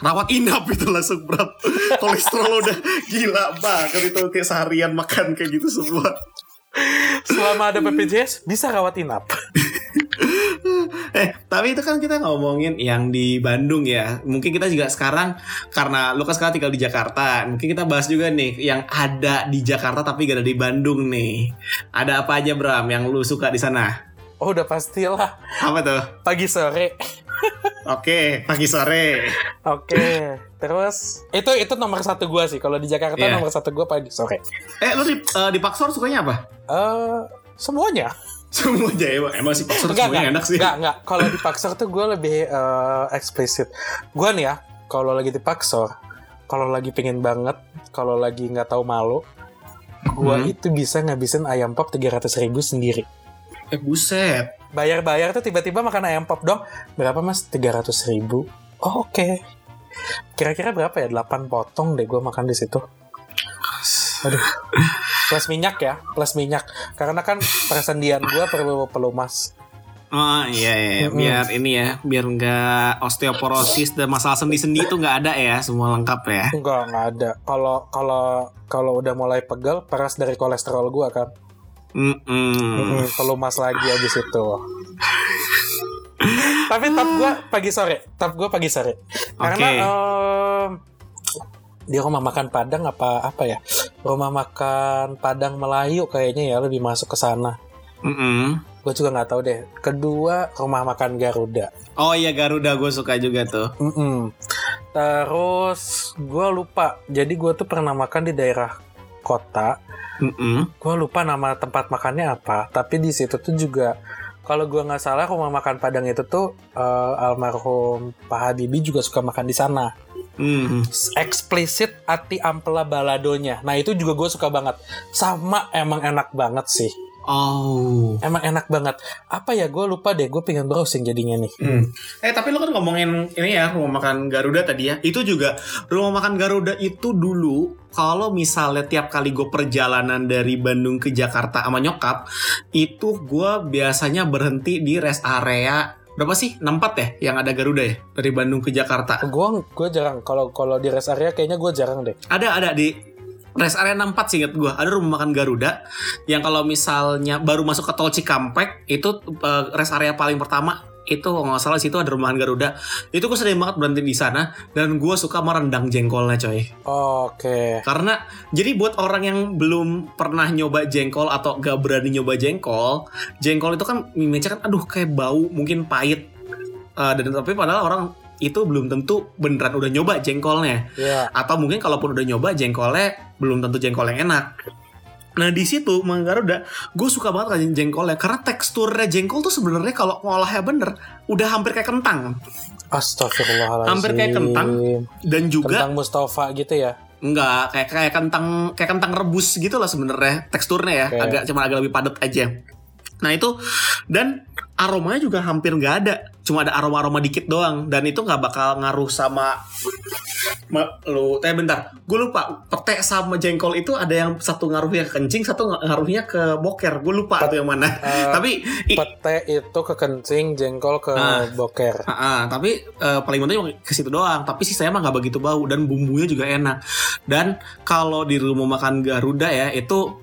Rawat inap itu langsung, Bram. Kolesterol udah gila banget itu kayak seharian makan kayak gitu semua. Selama ada BPJS bisa rawat inap. Eh, tapi itu kan kita ngomongin yang di Bandung ya. Mungkin kita juga sekarang karena lu kan sekarang tinggal di Jakarta. Mungkin kita bahas juga nih yang ada di Jakarta tapi gak ada di Bandung nih. Ada apa aja Bram yang lu suka di sana? Oh udah pastilah Apa tuh? pagi sore. Oke, pagi sore. Oke, terus itu itu nomor satu gue sih. Kalau di Jakarta Iya. nomor satu gue pagi sore. Eh, lu di, eh, di Paksor sukanya apa? Eh semuanya. Semuanya emang, emang sih Paksor semuanya enak sih. Enggak, enggak. Kalau di Paksor tuh gue lebih eh, eksplisit. Gue nih ya, kalau lagi di Paksor, kalau lagi pengen banget, kalau lagi nggak tahu malu, gue Hmm. itu bisa ngabisin ayam pop 300 ribu sendiri. Eh, buset. Bayar-bayar tuh tiba-tiba makan ayam pop dong. Berapa mas? 300 ribu. Oh, oke. Kira-kira berapa ya? 8 potong deh gue makan di situ. Aduh. Plus minyak ya, plus minyak. Karena kan persendian gue perlu pelumas. Oh iya, iya. Mm-mm. biar ini ya, biar nggak osteoporosis dan masalah sendi-sendi itu nggak ada ya, semua lengkap ya. Enggak, enggak ada. Kalau kalau kalau udah mulai pegel, paras dari kolesterol gua kan. Mm-mm. Mm, pelumas lagi abis itu. Tapi top gua pagi sore, top gua pagi sore. Karena Oke. em, di rumah makan Padang apa apa ya? Rumah makan Padang Melayu kayaknya ya lebih masuk ke sana. Mm-mm. Gue juga nggak tahu deh. Kedua rumah makan Garuda. Oh iya Garuda gue suka juga tuh. Mm-mm. Terus gue lupa. Jadi gue tuh pernah makan di daerah kota. Mm-mm. gue lupa nama tempat makannya apa tapi di situ tuh juga kalau gue nggak salah rumah makan Padang itu tuh eh, almarhum Pak Habibie juga suka makan di sana Mm. eksplisit ati ampela baladonya nah itu juga gue suka banget sama emang enak banget sih Oh. Emang enak banget. Apa ya? Gue lupa deh. Gue pengen browsing jadinya nih. Hmm. Eh tapi lo kan ngomongin ini ya rumah makan Garuda tadi ya. Itu juga rumah makan Garuda itu dulu kalau misalnya tiap kali gue perjalanan dari Bandung ke Jakarta sama nyokap, itu gue biasanya berhenti di rest area berapa sih 64 ya yang ada Garuda ya dari Bandung ke Jakarta. Gue gue jarang. Kalau kalau di rest area kayaknya gue jarang deh. Ada ada di rest area 64 sih inget gue ada rumah makan Garuda yang kalau misalnya baru masuk ke tol Cikampek itu uh, rest area paling pertama itu kalau nggak salah situ ada rumahan Garuda itu gue sering banget berhenti di sana dan gue suka merendang jengkolnya coy Oke. karena jadi buat orang yang belum pernah nyoba jengkol atau gak berani nyoba jengkol jengkol itu kan image kan aduh kayak bau mungkin pahit Uh, dan tapi padahal orang itu belum tentu beneran udah nyoba jengkolnya Ya. atau mungkin kalaupun udah nyoba jengkolnya belum tentu jengkol yang enak. Nah di situ Mang Garuda, gue suka banget kan jengkolnya karena teksturnya jengkol tuh sebenarnya kalau ngolahnya bener udah hampir kayak kentang Astagfirullahaladzim. Hampir kayak kentang. dan juga Kentang Mustafa gitu ya. enggak kayak kayak kentang kayak kentang rebus gitu lah sebenarnya teksturnya ya Oke. agak cuma agak lebih padat aja. Nah itu dan aromanya juga hampir nggak ada, cuma ada aroma-aroma dikit doang dan itu nggak bakal ngaruh sama Ma, lu eh bentar. Gue lupa. Pete sama jengkol itu ada yang satu ngaruhnya ke kencing satu ng- ngaruhnya ke boker. Gue lupa tuh yang mana. Eh, tapi Pete itu ke kencing, jengkol ke Ah. boker. Ah, ah, tapi eh, paling penting ke situ doang. Tapi sisanya mah nggak begitu bau dan bumbunya juga enak. Dan kalau di rumah makan Garuda ya itu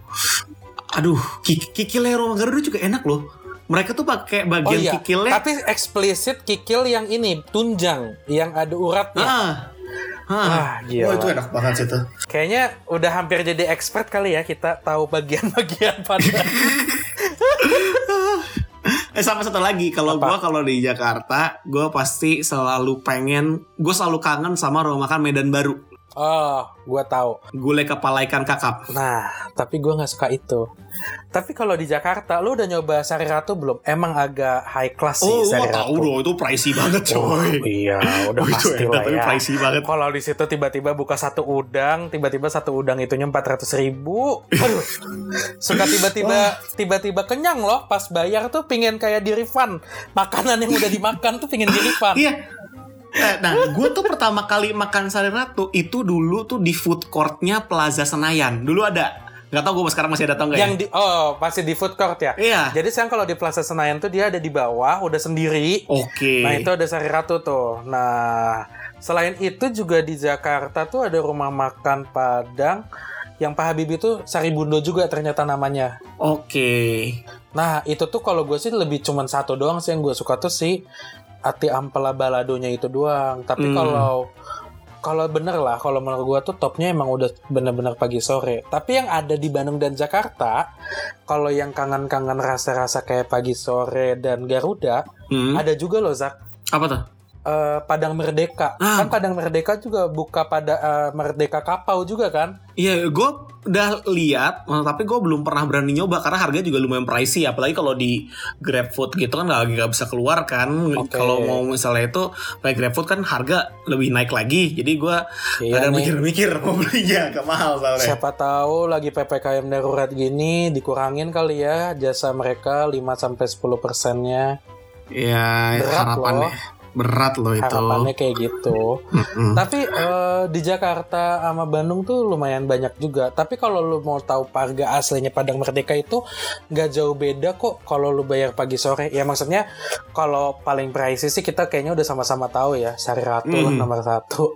aduh kik- kikilnya rumah Garuda juga enak loh. Mereka tuh pakai Oh bagian iya, kikilnya. Tapi eksplisit kikil yang ini tunjang, yang ada uratnya. ah, ah. Ah, gila. Itu enak banget sih tuh Kayaknya udah hampir jadi expert kali ya kita tahu bagian-bagian pada. Eh sama satu lagi kalau gua kalau di Jakarta gua pasti selalu pengen gue selalu kangen sama rumah makan Medan Baru oh, gua tahu. gulai kepala ikan kakap Nah, tapi gua nggak suka itu. Tapi kalau di Jakarta, lu udah nyoba Sari Ratu belum? Emang agak high class sih oh Sari tahu Ratu. dong itu pricey banget Oh, coy iya, udah Oh, itu pasti lah ya. pricey banget Kalau di situ tiba-tiba buka satu udang, tiba-tiba satu udang itunya empat ratus ribu. Aduh, suka tiba-tiba tiba-tiba kenyang loh. Pas bayar tuh pingin kayak di refund. Makanan yang udah dimakan tuh pingin di refund. Iya. Eh, Nah, gue tuh pertama kali makan sari ratu itu dulu tuh di food courtnya Plaza Senayan. Dulu ada. Gak tau gue sekarang masih ada atau enggak Yang ya? di oh pasti di food court ya. Iya. Jadi sekarang kalau di Plaza Senayan tuh dia ada di bawah, udah sendiri. Oke. Nah itu ada Sari Ratu tuh. Nah selain itu juga di Jakarta tuh ada rumah makan Padang yang Pak Habibie tuh Sari Bundo juga ternyata namanya. Oke. Nah itu tuh kalau gue sih lebih cuman satu doang sih yang gue suka tuh si Ati Ampela Baladonya itu doang. Tapi Hmm. kalau kalau bener lah, kalau menurut gue tuh topnya emang udah bener-bener pagi sore. Tapi yang ada di Bandung dan Jakarta, kalau yang kangen-kangen rasa-rasa kayak pagi sore dan Garuda, Hmm. ada juga loh Zak. Apa tuh? Eh, Padang Merdeka. Ah. Kan Padang Merdeka juga buka pada eh, Merdeka Kapau juga kan? Iya, gue udah lihat, eh, tapi gue belum pernah berani nyoba karena harganya juga lumayan pricey. Apalagi kalau di GrabFood gitu kan nggak nggak bisa keluar kan. Oke. Kalau mau misalnya itu pakai GrabFood kan harga lebih naik lagi. Jadi gue Iya ada mikir-mikir mau belinya, agak mahal soalnya. Siapa tahu lagi PPKM darurat gini dikurangin kali ya jasa mereka 5 sampai 10 persennya. Iya, harapannya berat loh itu. Harapannya kayak gitu. Tapi eh, di Jakarta sama Bandung tuh lumayan banyak juga. Tapi kalau lu mau tahu harga aslinya Padang Merdeka itu nggak jauh beda kok kalau lu bayar pagi sore. Ya maksudnya kalau paling pricey sih kita kayaknya udah sama-sama tahu ya. Sari Ratu lah Hmm. nomor satu.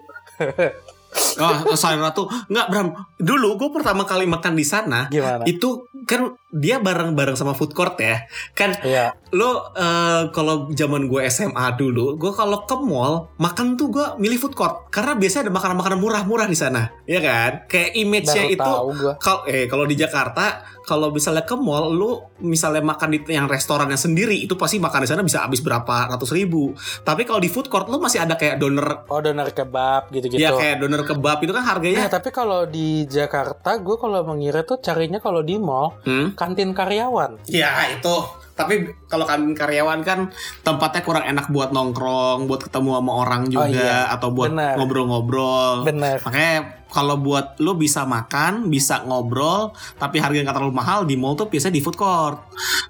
Oh, Sari Ratu. Enggak, Bram. Dulu gue pertama kali makan di sana, Gimana? itu kan dia bareng-bareng sama food court ya. Kan Iya. lo eh, kalau zaman gue SMA dulu, gue kalau ke mall makan tuh gue milih food court karena biasanya ada makanan-makanan murah-murah di sana, ya kan? Kayak image-nya Baru itu kalau eh kalau di Jakarta kalau misalnya ke mall lu misalnya makan di yang restorannya sendiri itu pasti makan di sana bisa habis berapa ratus ribu. Tapi kalau di food court lu masih ada kayak doner Oh doner kebab gitu-gitu. ya kayak doner kebab itu kan Nah, harganya tapi kalau di Jakarta, gue kalau mengira tuh carinya kalau di mall hmm? kantin karyawan. Ya itu. Tapi kalau kan karyawan kan tempatnya kurang enak buat nongkrong, buat ketemu sama orang juga iya. atau buat ngobrol-ngobrol. Bener. Makanya kalau buat lo bisa makan, bisa ngobrol, tapi harga nggak terlalu mahal di mall tuh biasanya di food court.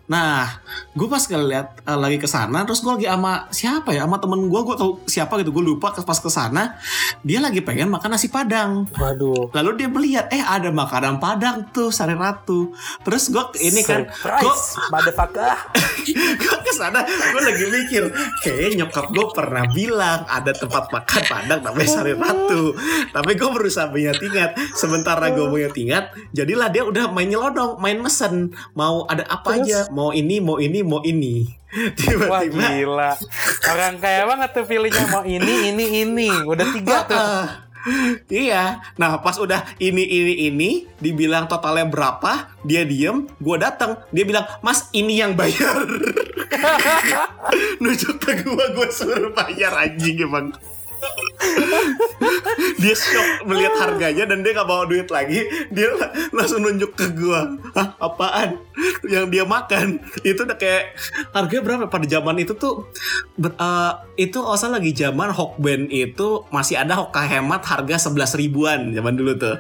Nah, gue pas ngeliat uh, lagi ke sana, terus gue lagi sama siapa ya, sama temen gue, gue tau siapa gitu, gue lupa pas ke sana, dia lagi pengen makan nasi padang. Waduh. Lalu dia melihat, eh ada makanan padang tuh, sari ratu. Terus gue ini kan, gue gue ke sana gue lagi mikir kayaknya nyokap gue pernah bilang ada tempat makan padang namanya Sari Ratu tapi gue berusaha mengingat-ingat sementara gue mengingat-ingat jadilah dia udah main nyelodong main mesen. Mau ada apa Terus? aja mau ini mau ini mau ini. Wah tiba-tiba gila. Orang kaya banget tuh pilihnya mau ini, ini, ini. Udah tiga tuh. Iya. Nah pas udah ini ini ini dibilang totalnya berapa dia diem gue datang dia bilang mas ini yang bayar. Nunjuk ke gue gue suruh bayar anjing emang dia shock melihat harganya dan dia nggak bawa duit lagi. Dia la- langsung nunjuk ke gua. Hah, apaan yang dia makan itu udah kayak harganya berapa pada zaman itu tuh ber- eh, itu asal lagi zaman Hokben itu masih ada Hoka hemat harga 11 ribuan zaman dulu tuh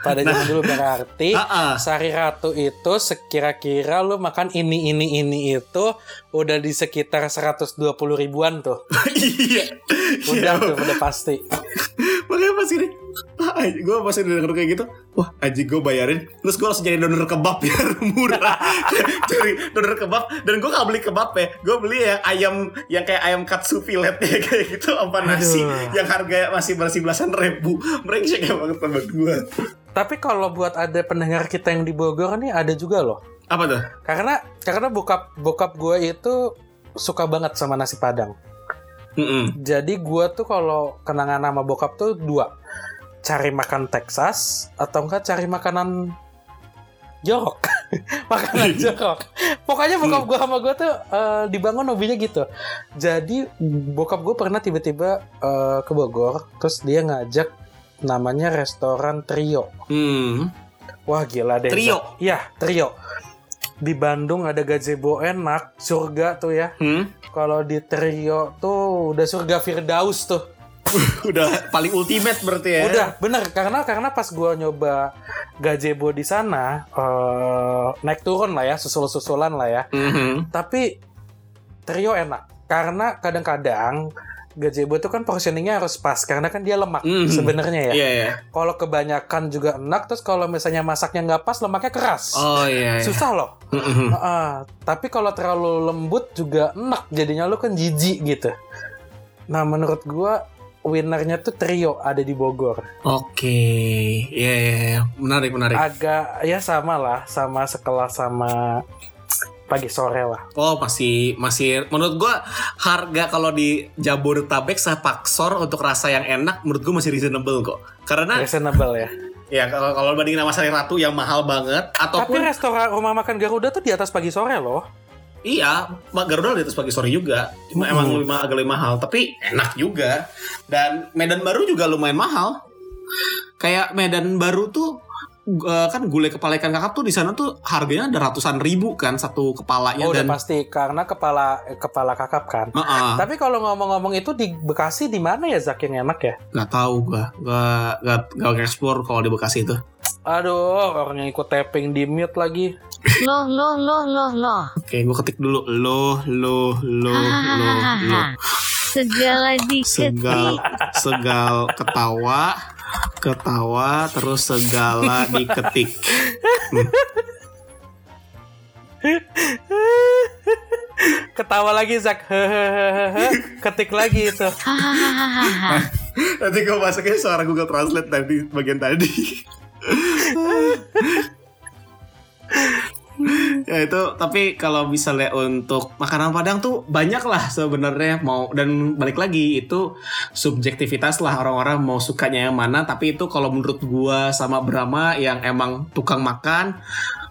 Pada zaman dulu berarti Ah, ah. Sari Ratu itu sekira-kira lu makan ini, ini, ini itu udah di sekitar 120 ribuan tuh. iya Udah Iya. tuh, udah pasti. makanya pas ini gue pas denger kayak gitu wah anjing gue bayarin terus gue langsung cari donor kebab biar murah cari donor kebab dan gue gak beli kebab ya gue beli yang ayam yang kayak ayam katsu fillet ya kayak gitu apa nasi Aduh. yang harga masih bersih belasan ribu brengsek banget tempat gue Tapi kalau buat ada pendengar kita yang di Bogor nih ada juga loh. apa tuh Karena karena bokap bokap gue itu suka banget sama nasi padang. Mm-mm. Jadi gue tuh kalau kenangan nama bokap tuh dua. Cari makan Texas atau enggak cari makanan jorok. makanan jorok. Pokoknya bokap gue sama gue tuh eh, dibangun hobinya gitu. Jadi bokap gue pernah tiba-tiba eh, ke Bogor, terus dia ngajak namanya restoran Trio. Hmm. Wah gila deh. Trio? Iya, Trio. Di Bandung ada gazebo enak, surga tuh ya. Hmm. Kalau di Trio tuh udah surga Firdaus tuh. udah paling ultimate berarti ya Udah, bener. Karena karena pas gua nyoba gazebo di sana, eh, naik turun lah ya, susul-susulan lah ya. Mhm. Tapi Trio enak. Karena kadang-kadang gazebo itu kan portioningnya harus pas karena kan dia lemak Mhm. sebenarnya ya. Iya iya. Kalau kebanyakan juga enak, terus kalau misalnya masaknya nggak pas, lemaknya keras. Oh iya. iya. Susah loh. Mhm. Heeh. tapi kalau terlalu lembut juga enak, jadinya lu kan jijik gitu. Nah menurut gua winnernya tuh trio ada di Bogor. Oke, iya iya, iya. menarik menarik. Agak ya sama lah, sama sekelas sama pagi sore lah. Oh masih masih menurut gua harga kalau di Jabodetabek sepaksor untuk rasa yang enak menurut gua masih reasonable kok. Karena Reasonable ya. ya kalau kalau bandingin sama Sari Ratu yang mahal banget Tapi ataupun restoran rumah makan Garuda tuh di atas pagi sore loh. Iya Mak Garuda di atas pagi sore juga. Cuma Hmm. emang lebih ma- agak lebih mahal tapi enak juga. Dan Medan Baru juga lumayan mahal. Kayak Medan Baru tuh eh, kan gulai kepala ikan kakap tuh di sana tuh harganya ada ratusan ribu kan satu kepalanya Oh udah dan pasti karena kepala eh, kepala kakap kan. Heeh. Tapi kalau ngomong-ngomong itu di Bekasi di mana ya Zak yang enak ya? Gak tahu gua, gua gak gak explore kalau di Bekasi itu. Aduh, orang yang ikut tapping di mute lagi. Loh, loh, loh, loh, loh. Oke, gua ketik dulu lo lo lo lo lo. Hahaha. Segala Segal diketik. segal ketawa, ketawa terus segala diketik. Ketawa lagi Zak. Ketik lagi itu. Nanti gua masukin suara Google Translate tadi bagian tadi. ya itu tapi kalau misalnya untuk makanan Padang tuh banyak lah sebenarnya mau dan balik lagi itu subjektivitas lah orang-orang mau sukanya yang mana tapi itu kalau menurut gua sama Brahma yang emang tukang makan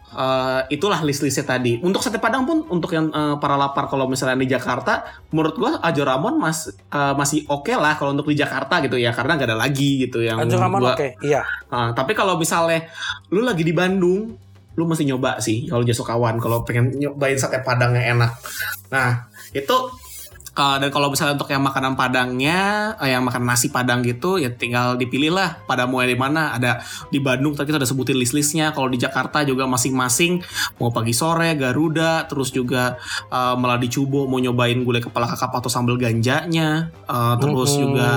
eh, itulah list-listnya tadi untuk sate Padang pun untuk yang eh, para lapar kalau misalnya di Jakarta menurut gua Ajo Ramon mas, eh, masih oke lah kalau untuk di Jakarta gitu ya karena gak ada lagi gitu yang Anjur aman gua- oke. Iya. Ah, tapi kalau misalnya lu lagi di Bandung, lu mesti nyoba sih kalau Jasa kawan kalau pengen nyobain sate padang yang enak. Nah, itu Uh, dan kalau misalnya untuk yang makanan padangnya, uh, yang makan nasi padang gitu, ya tinggal dipilih lah pada mau yang di mana. Ada di Bandung tadi kita udah sebutin list-listnya. Kalau di Jakarta juga masing-masing mau pagi sore Garuda, terus juga uh, Meladi Cubo mau nyobain gulai kepala kakap atau sambal ganjanya, uh, terus Mhm. juga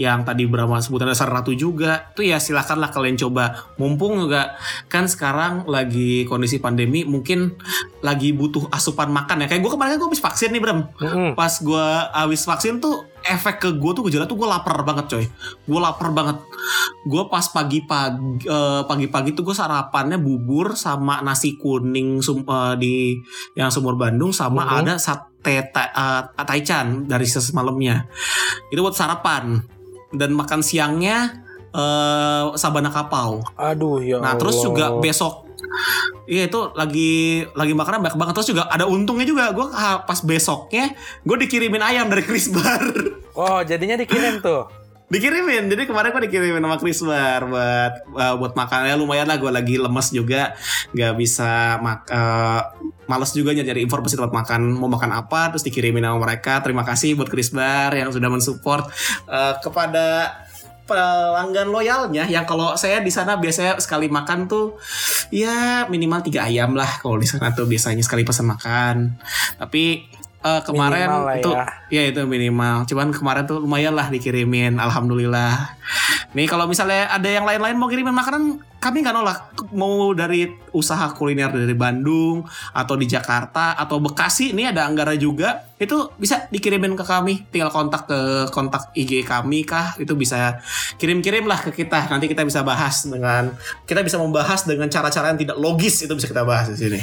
yang tadi berapa sebutan dasar ratu juga. Itu ya silakanlah kalian coba. Mumpung juga kan sekarang lagi kondisi pandemi, mungkin lagi butuh asupan makan ya. Kayak gue kemarin kan gue habis vaksin nih Bram Mm-mm. pas gue habis vaksin tuh efek ke gue tuh gejala tuh gue lapar banget coy. Gue lapar banget. Gue pas pagi-pagi eh, pagi-pagi tuh gue sarapannya bubur sama nasi kuning sum- eh, di yang sumur Bandung sama Mhm. ada sate ta, eh, taichan dari semalamnya. Itu buat sarapan. Dan makan siangnya eh sabana kapau. Aduh ya Nah terus juga besok Iya itu lagi lagi makanan banyak banget. Terus juga ada untungnya juga. Gue pas besoknya gue dikirimin ayam dari Krisbar Oh jadinya dikirim tuh. dikirimin. Jadi kemarin gue dikirimin sama Krisbar buat uh, buat makannya lumayan lah gue lagi lemes juga. Nggak bisa mak uh, males juga nyari informasi tempat makan mau makan apa. Terus dikirimin sama mereka. Terima kasih buat Krisbar yang sudah mensupport uh, kepada pelanggan loyalnya yang kalau saya di sana biasanya sekali makan tuh ya minimal tiga ayam lah kalau di sana tuh biasanya sekali pesan makan. Tapi eh, kemarin Minimal itu ya. ya itu minimal. Cuman kemarin tuh lumayan lah dikirimin alhamdulillah. Nih kalau misalnya ada yang lain-lain mau kirimin makanan kami nggak nolak. Mau dari usaha kuliner dari Bandung atau di Jakarta atau Bekasi ini ada Anggara juga itu bisa dikirimin ke kami. Tinggal kontak ke kontak IG kami kah itu bisa kirim-kirim lah ke kita. Nanti kita bisa bahas dengan kita bisa membahas dengan cara-cara yang tidak logis itu bisa kita bahas di sini.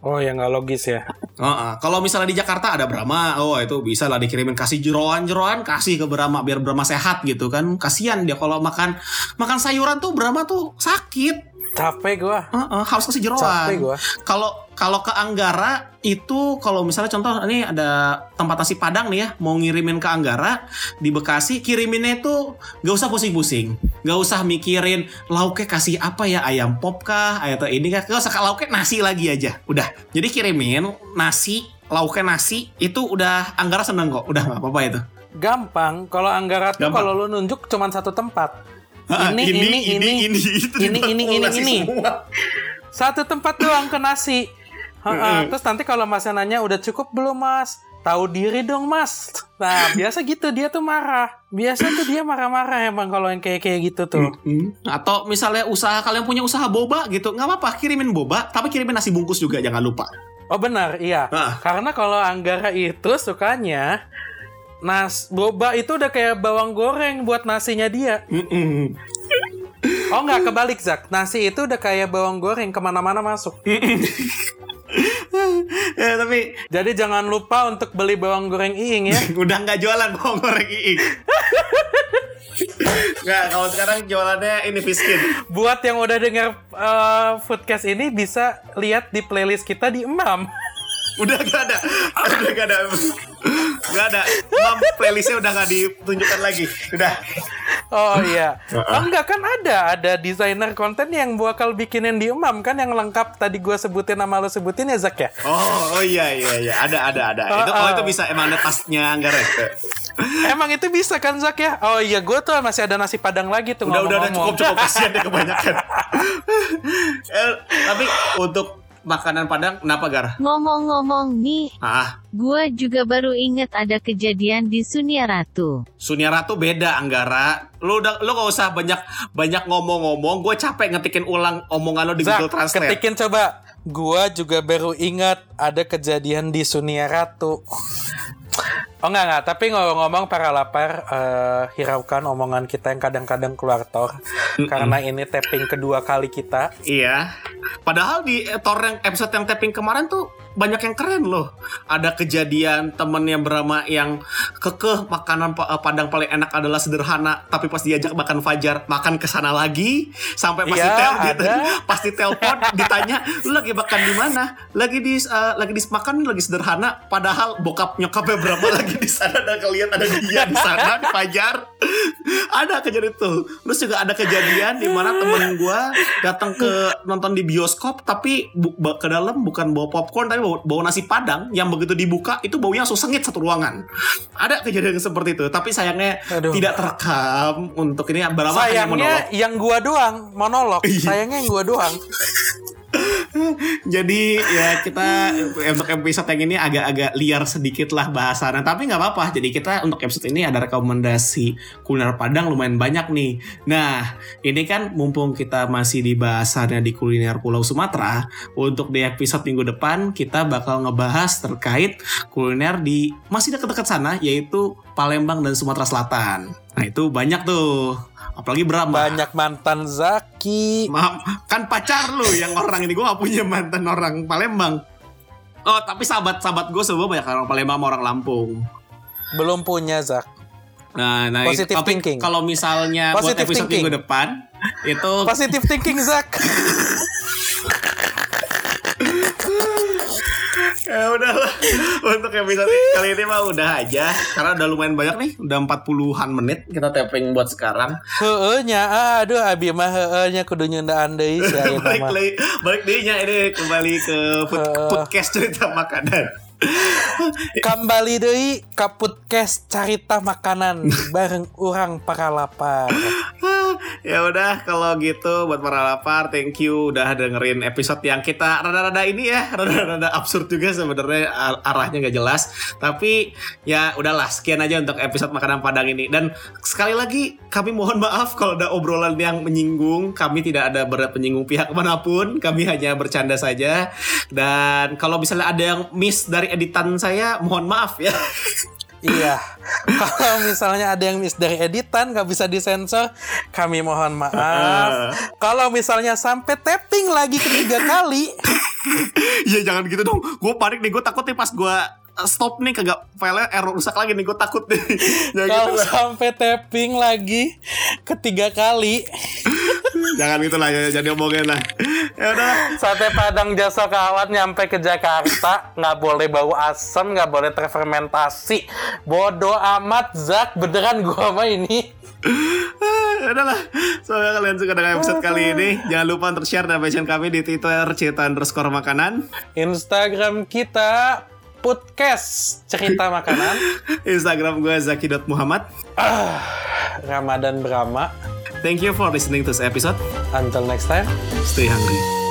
Oh ya nggak logis ya. Heeh. Kalau misalnya di Jakarta ada Brahma, oh itu bisa lah dikirimin kasih jeroan-jeroan, kasih ke Brahma biar Brahma sehat gitu kan. Kasihan dia kalau makan makan sayuran tuh Brahma tuh sakit. Capek gua. Heeh, harus kasih Capek jeroan. gua. Kalau kalau ke Anggara itu kalau misalnya contoh ini ada tempat nasi Padang nih ya, mau ngirimin ke Anggara di Bekasi, kiriminnya itu gak usah pusing-pusing. Gak usah mikirin lauknya kasih apa ya, ayam pop kah, atau ini kah. Gak usah lauknya nasi lagi aja. Udah. Jadi kirimin nasi, lauknya nasi, itu udah Anggara seneng kok. Udah gak apa-apa itu. Gampang. Kalau Anggara tuh Gampang. kalau lu nunjuk cuma satu tempat. Ini, ini, ini, ini, itu ini, ini, ini, nasi ini. semua. Satu tempat doang ke nasi. Ha-ha. Terus nanti kalau masnya nanya udah cukup belum mas? Tahu diri dong mas. Nah biasa gitu dia tuh marah. Biasa tuh dia marah-marah emang kalau yang kayak kayak gitu tuh. Atau misalnya usaha kalian punya usaha boba gitu, nggak apa-apa kirimin boba, tapi kirimin nasi bungkus juga jangan lupa. Oh benar iya. Ah. Karena kalau Anggara itu sukanya nas boba itu udah kayak bawang goreng buat nasinya dia. Mm-mm. Oh nggak kebalik Zak. Nasi itu udah kayak bawang goreng ke mana-mana masuk. ya, tapi Jadi jangan lupa untuk beli bawang goreng Iing ya. udah nggak jualan bawang goreng iing. Nggak, kalau sekarang jualannya ini Fiskin. Buat yang udah dengar eh, podcast ini bisa lihat di playlist kita di Emam. Udah gak ada, udah gak ada, gak ada. Mam playlistnya udah gak ditunjukkan lagi. Udah. Oh iya. Oh, enggak kan ada, ada desainer konten yang bakal bikinin di Emam kan yang lengkap tadi gua sebutin nama lo sebutin ya Zak ya. Oh, oh iya iya iya, ada ada ada. Itu oh itu bisa emang ada tasnya Anggara. Emang itu bisa kan Zak ya? Oh iya, gue tuh masih ada nasi padang lagi tuh Udah udah udah cukup cukup kasihan deh kebanyakan. Eh, tapi untuk makanan Padang kenapa Gar? Ngomong-ngomong nih, Ah, gua juga baru inget ada kejadian di Sunia Ratu. Sunia Ratu beda Anggara. Lu udah lu gak usah banyak banyak ngomong-ngomong. Gue capek ngetikin ulang omongan lo di Zak, Google Translate. ketikin coba. Gua juga baru ingat ada kejadian di Sunia Ratu. Oh enggak enggak, tapi ngomong-ngomong para lapar eh, hiraukan omongan kita yang kadang-kadang keluar tor karena ini tapping kedua kali kita. Iya. Padahal di eh, Tor yang episode yang tapping kemarin tuh banyak yang keren loh. Ada kejadian temennya Brahma yang kekeh makanan eh, Padang paling enak adalah sederhana, tapi pas diajak makan fajar makan ke sana lagi sampai pas Iya, ditel gitu, ada. pas ditelepon ditanya lu lagi makan di mana? Lagi di eh, lagi di makan lagi sederhana, padahal bokap nyokapnya Brahma lagi di sana dan kalian ada dia di sana di fajar. ada kejadian itu terus juga ada kejadian di mana temen gue datang ke nonton di bioskop tapi bu- ke dalam bukan bawa popcorn tapi bawa, bawa nasi padang yang begitu dibuka itu baunya langsung sengit satu ruangan ada kejadian seperti itu tapi sayangnya Aduh. tidak terekam untuk ini berapa hanya Sayangnya monolog. yang gua doang monolog. Iya. Sayangnya yang gua doang. Jadi ya kita untuk episode yang ini agak-agak liar sedikit lah bahasannya. Tapi nggak apa-apa. Jadi kita untuk episode ini ada rekomendasi kuliner Padang lumayan banyak nih. Nah ini kan mumpung kita masih di bahasannya di kuliner Pulau Sumatera Untuk di episode minggu depan kita bakal ngebahas terkait kuliner di masih dekat-dekat sana Yaitu Palembang dan Sumatera Selatan. Nah itu banyak tuh Apalagi berapa Banyak mantan Zaki. Maaf, kan pacar lu yang orang ini gue gak punya mantan orang Palembang. Oh, tapi sahabat-sahabat gue semua banyak orang Palembang sama orang Lampung. Belum punya Zak. Nah, nah Positive tapi thinking. kalau misalnya buat Positive episode thinking. minggu depan itu Positive thinking Zak. ya udahlah. Untuk episode kali ini mah udah aja. Karena udah lumayan banyak nih, udah 40-an menit kita tapping buat sekarang. Heehnya, aduh abi mah heehnya kudu nyundaan deui sia eta balik lagi, balik dehnya ini kembali ke podcast cerita makanan. Kembali deui ka podcast carita makanan bareng urang para lapar. Ya udah kalau gitu buat para lapar thank you udah dengerin episode yang kita rada-rada ini ya rada-rada absurd juga sebenarnya ar- arahnya nggak jelas. Tapi ya udahlah sekian aja untuk episode makanan padang ini. Dan sekali lagi kami mohon maaf kalau ada obrolan yang menyinggung. Kami tidak ada berat penyinggung pihak mana pun kami hanya bercanda saja. Dan kalau misalnya ada yang miss dari editan saya mohon maaf ya Iya, kalau misalnya ada yang miss dari editan nggak bisa disensor, kami mohon maaf. Kalau misalnya sampai tapping lagi ketiga kali, Iya jangan gitu dong. Gue panik nih. Gue takut nih pas gue stop nih kagak filenya error rusak lagi nih. Gue takut nih. jangan gitu kalau lah. sampai tapping lagi ketiga kali, Jangan gitu lah. ya, Jadi omongin lah. Ya udah. sate padang jasa kawat nyampe ke Jakarta nggak boleh bau asam, nggak boleh terfermentasi. Bodoh amat, Zak beneran gua mah ini. Ya udahlah. Semoga kalian suka dengan episode kali ini. Jangan lupa untuk share dan mention kami di Twitter cerita underscore makanan. Instagram kita podcast cerita makanan Instagram gue zaki.muhammad. Ramadan Brahma Thank you for listening to this episode. until next time Stay hungry.